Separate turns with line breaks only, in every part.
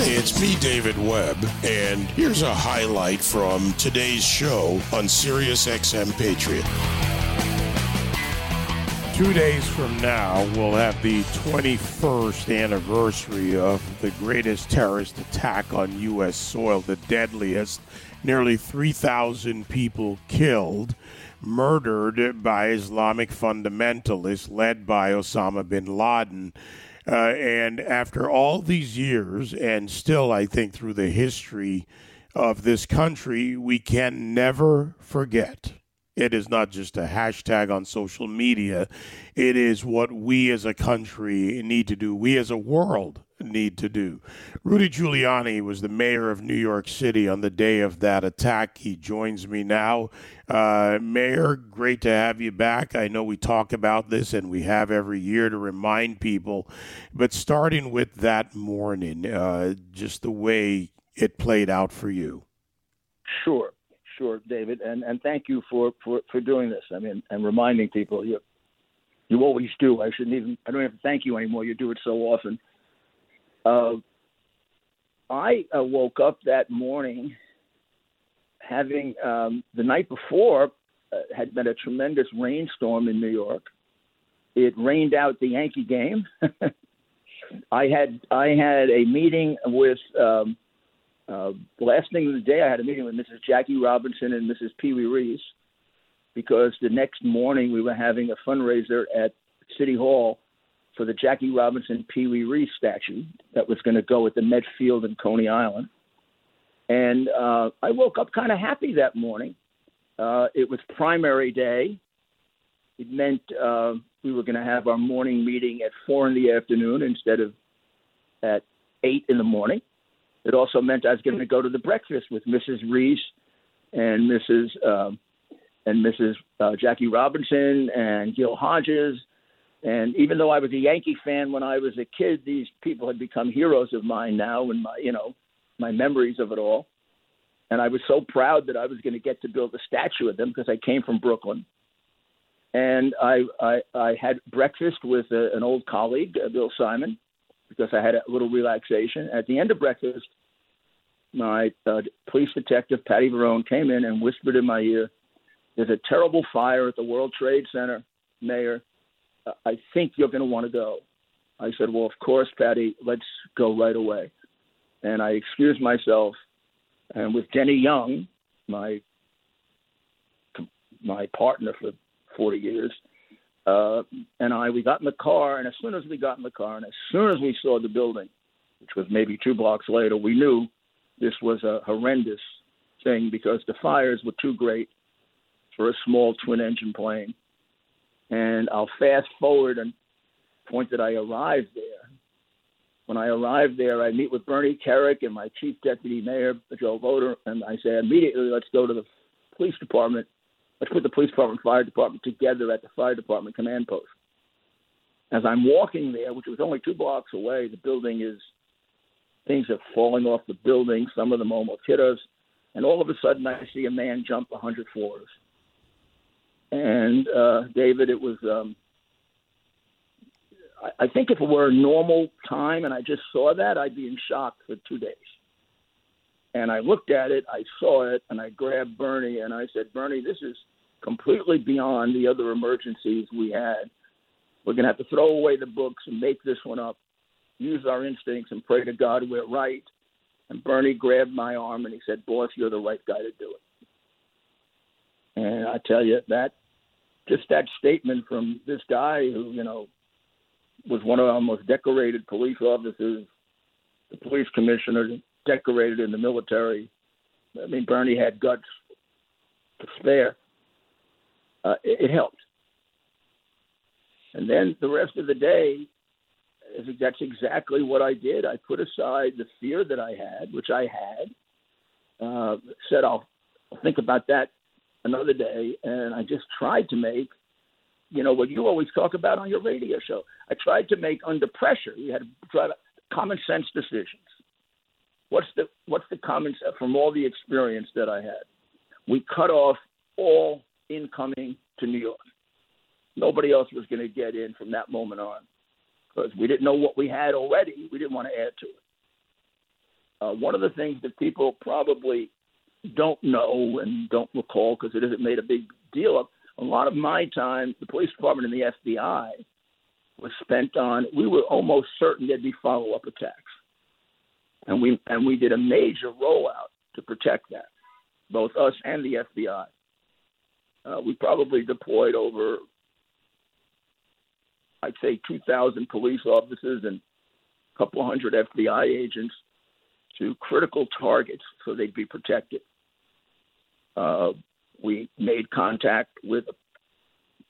It's me, David Webb, and here's a highlight from today's show on Sirius XM Patriot. Two days from now, we'll have the 21st anniversary of the greatest terrorist attack on U.S. soil, the deadliest. Nearly 3,000 people killed, murdered by Islamic fundamentalists led by Osama bin Laden. Uh, and after all these years, and still, I think, through the history of this country, we can never forget it is not just a hashtag on social media. It is what we as a country need to do, we as a world need to do. Rudy Giuliani was the mayor of New York City on the day of that attack. He joins me now. Uh, mayor, great to have you back. I know we talk about this and we have every year to remind people, but starting with that morning, uh, just the way it played out for you.
Sure sure, David, and and thank you for for for doing this. I mean, and reminding people you you always do. I shouldn't even. I don't have to thank you anymore. You do it so often. Uh, I uh, woke up that morning having um, the night before uh, had been a tremendous rainstorm in New York. It rained out the Yankee game. I had I had a meeting with um, uh, the last thing of the day, I had a meeting with Mrs. Jackie Robinson and Mrs. Pee Wee Reese because the next morning we were having a fundraiser at City Hall for the Jackie Robinson Pee Wee Reese statue that was going to go at the Met Field in Coney Island. And uh, I woke up kind of happy that morning. Uh, it was primary day. It meant uh, we were going to have our morning meeting at four in the afternoon instead of at eight in the morning. It also meant I was going to go to the breakfast with Mrs. Reese and Mrs. Um, and Mrs. Uh, Jackie Robinson and Gil Hodges. And even though I was a Yankee fan when I was a kid, these people had become heroes of mine now, and my you know my memories of it all. And I was so proud that I was going to get to build a statue of them because I came from Brooklyn. And I I, I had breakfast with a, an old colleague, uh, Bill Simon, because I had a little relaxation. At the end of breakfast, my uh, police detective, Patty Varone, came in and whispered in my ear, There's a terrible fire at the World Trade Center, Mayor. I think you're going to want to go. I said, Well, of course, Patty, let's go right away. And I excused myself. And with Denny Young, my my partner for 40 years, uh, and I, we got in the car. And as soon as we got in the car, and as soon as we saw the building, which was maybe two blocks later, we knew this was a horrendous thing because the fires were too great for a small twin engine plane. And I'll fast forward and point that I arrived there. When I arrived there, I meet with Bernie Kerik and my chief deputy mayor, Joe Lhota, and I say immediately, let's go to the police department. Let's put the police department fire department together at the fire department command post. As I'm walking there, which was only two blocks away, the building is Things are falling off the building. Some of them almost hit us. And all of a sudden, I see a man jump 100 floors. And uh, David, it was. Um, I, I think if it were a normal time and I just saw that, I'd be in shock for two days. And I looked at it, I saw it, and I grabbed Bernie and I said, Bernie, this is completely beyond the other emergencies we had. We're going to have to throw away the books and make this one up use our instincts and pray to God we're right. And Bernie grabbed my arm and he said, Boss, you're the right guy to do it. And I tell you, that just that statement from this guy who, you know, was one of our most decorated police officers, the police commissioner, decorated in the military. I mean, Bernie had guts to spare. Uh, it, it helped. And then the rest of the day, that's exactly what I did. I put aside the fear that I had, which I had, uh, said I'll think about that another day, and I just tried to make, you know, what you always talk about on your radio show. I tried to make under pressure. You had to try to common sense decisions. What's the what's the common sense from all the experience that I had? We cut off all incoming to New York. Nobody else was going to get in from that moment on because we didn't know what we had already. We didn't want to add to it. Uh, one of the things that people probably don't know and don't recall because it isn't made a big deal of, a lot of my time, the police department and the FBI was spent on. We were almost certain there'd be follow-up attacks, and we and we did a major rollout to protect that, both us and the FBI. Uh, we probably deployed over, I'd say, 2,000 police officers and a couple hundred FBI agents to critical targets so they'd be protected. Uh, we made contact with,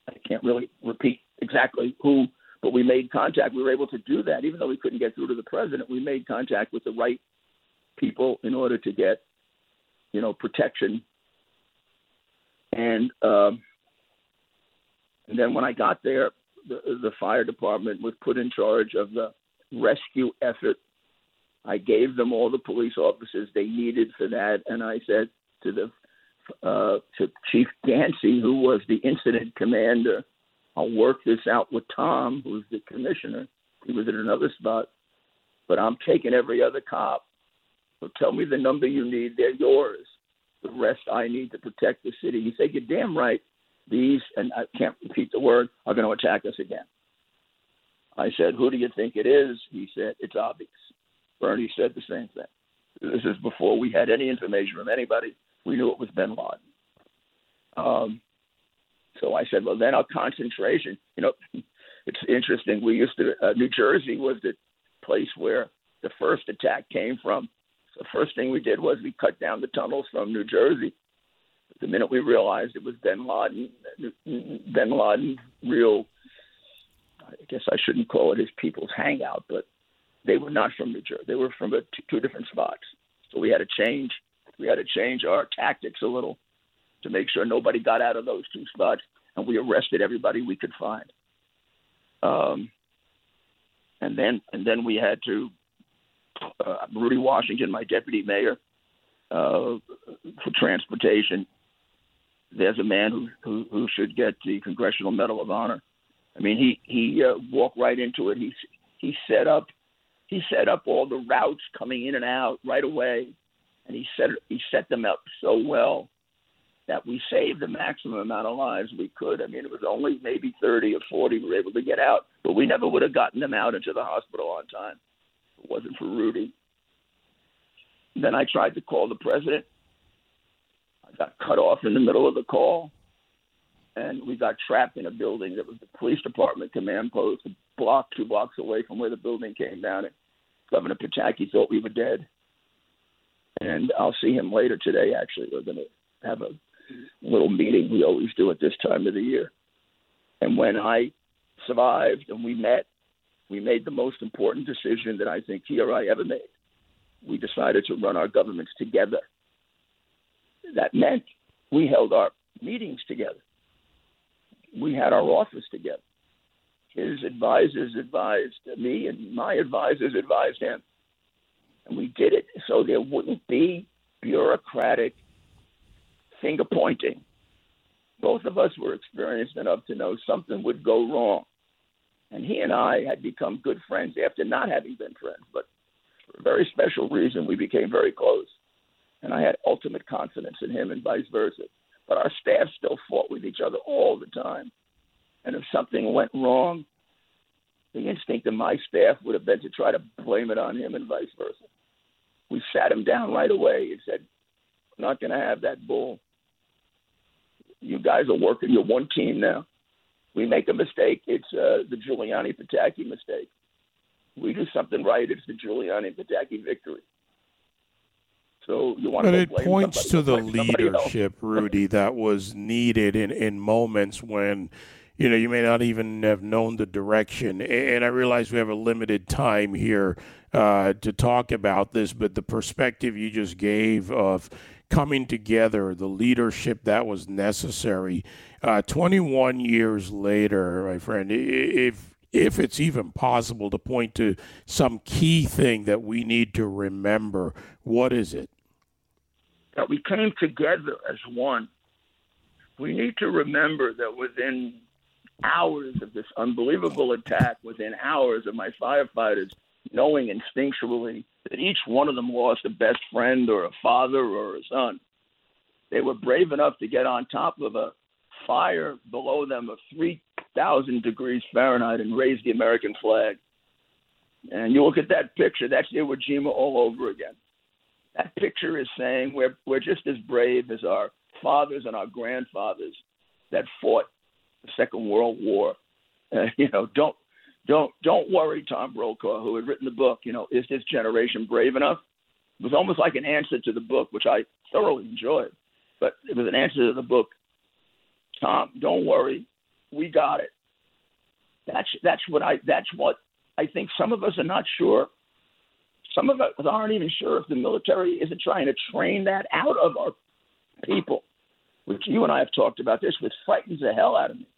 I can't really repeat exactly who, but we made contact. We were able to do that, even though we couldn't get through to the president. We made contact with the right people in order to get, you know, protection. And, um, and then when I got there, the, the fire department was put in charge of the rescue effort. I gave them all the police officers they needed for that, and I said to the uh, to Chief Ganci, who was the incident commander. I'll work this out with Tom, who's the commissioner. He was in another spot, but I'm taking every other cop. So tell me the number you need. They're yours. The rest I need to protect the city. He said, You're damn right. These, and I can't repeat the word, are going to attack us again. I said, Who do you think it is? He said, It's obvious. Bernie said the same thing. This is before we had any information from anybody we knew it was bin Laden. Um, so I said, well, then our concentration, you know, it's interesting. We used to, uh, New Jersey was the place where the first attack came from. So the first thing we did was we cut down the tunnels from New Jersey. The minute we realized it was bin Laden, bin Laden, real, I guess I shouldn't call it his people's hangout, but they were not from New Jersey. They were from a, two different spots. So we had to change we had to change our tactics a little to make sure nobody got out of those two spots, and we arrested everybody we could find. Um, and then and then we had to uh, Rudy Washington, my deputy mayor, uh, for transportation. There's a man who, who who should get the Congressional Medal of Honor. I mean, he he uh, walked right into it. He he set up he set up all the routes coming in and out right away and he set he set them up so well that we saved the maximum amount of lives we could. I mean, it was only maybe 30 or 40 we were able to get out, but we never would have gotten them out into the hospital on time if it wasn't for Rudy. Then I tried to call the president. I got cut off in the middle of the call, and we got trapped in a building that was the police department command post, a block, two blocks away from where the building came down. And Governor Pataki thought we were dead and I'll see him later today. Actually, we're going to have a little meeting we always do at this time of the year. And when I survived and we met, we made the most important decision that I think he or I ever made. We decided to run our governments together. That meant we held our meetings together. We had our office together. His advisors advised me, and my advisors advised him. And we did it so there wouldn't be bureaucratic finger pointing. Both of us were experienced enough to know something would go wrong. And he and I had become good friends after not having been friends, but for a very special reason, we became very close. And I had ultimate confidence in him and vice versa. But our staff still fought with each other all the time. And if something went wrong, the instinct of my staff would have been to try to blame it on him and vice versa we sat him down right away and said, "I'm not going to have that bull. You guys are working. You're one team now. We make a mistake. It's uh, the Giuliani Pataki mistake. We do something right. It's the Giuliani Pataki victory." So you want
but
to
it points to the leadership, Rudy, that was needed in, in moments when you know you may not even have known the direction. And I realize we have a limited time here uh, to talk about this, but the perspective you just gave of coming together, the leadership that was necessary. Uh, 21 years later, my friend, if if it's even possible to point to some key thing that we need to remember, what is it?
That we came together as one. We need to remember that within hours of this unbelievable attack, within hours of my firefighters knowing instinctually that each one of them lost a best friend or a father or a son. They were brave enough to get on top of a fire below them of 3,000 degrees Fahrenheit and raise the American flag. And you look at that picture, that's Iwo Jima all over again. That picture is saying we're, we're just as brave as our fathers and our grandfathers that fought the Second World War. Uh, you know, don't don't don't worry, Tom Brokaw, who had written the book. You know, is this generation brave enough? It was almost like an answer to the book, which I thoroughly enjoyed. But it was an answer to the book. Tom, don't worry, we got it. That's that's what I that's what I think some of us are not sure. Some of us aren't even sure if the military isn't trying to train that out of our people. Which you and I have talked about this, which frightens the hell out of me.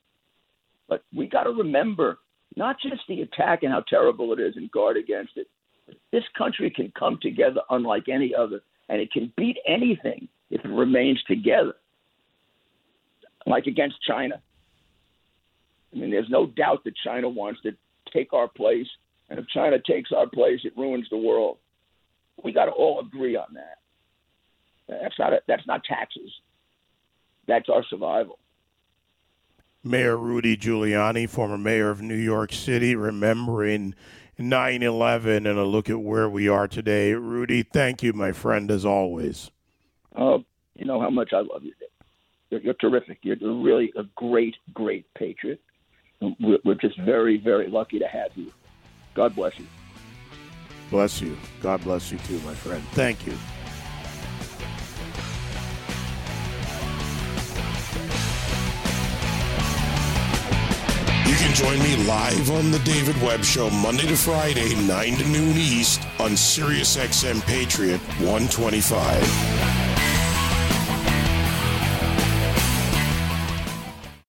But we got to remember not just the attack and how terrible it is and guard against it. This country can come together unlike any other, and it can beat anything if it remains together, like against China. I mean, there's no doubt that China wants to take our place, and if China takes our place, it ruins the world. We got to all agree on that. That's not a, that's not taxes. That's our survival.
Mayor Rudy Giuliani, former mayor of New York City, remembering 9 11 and a look at where we are today. Rudy, thank you, my friend, as always.
Oh, you know how much I love you. You're, you're terrific. You're really a great, great patriot. We're, we're just very, very lucky to have you. God bless you.
Bless you. God bless you too, my friend. Thank you. You can join me live on The David Webb Show Monday to Friday, 9 to noon East on SiriusXM Patriot 125.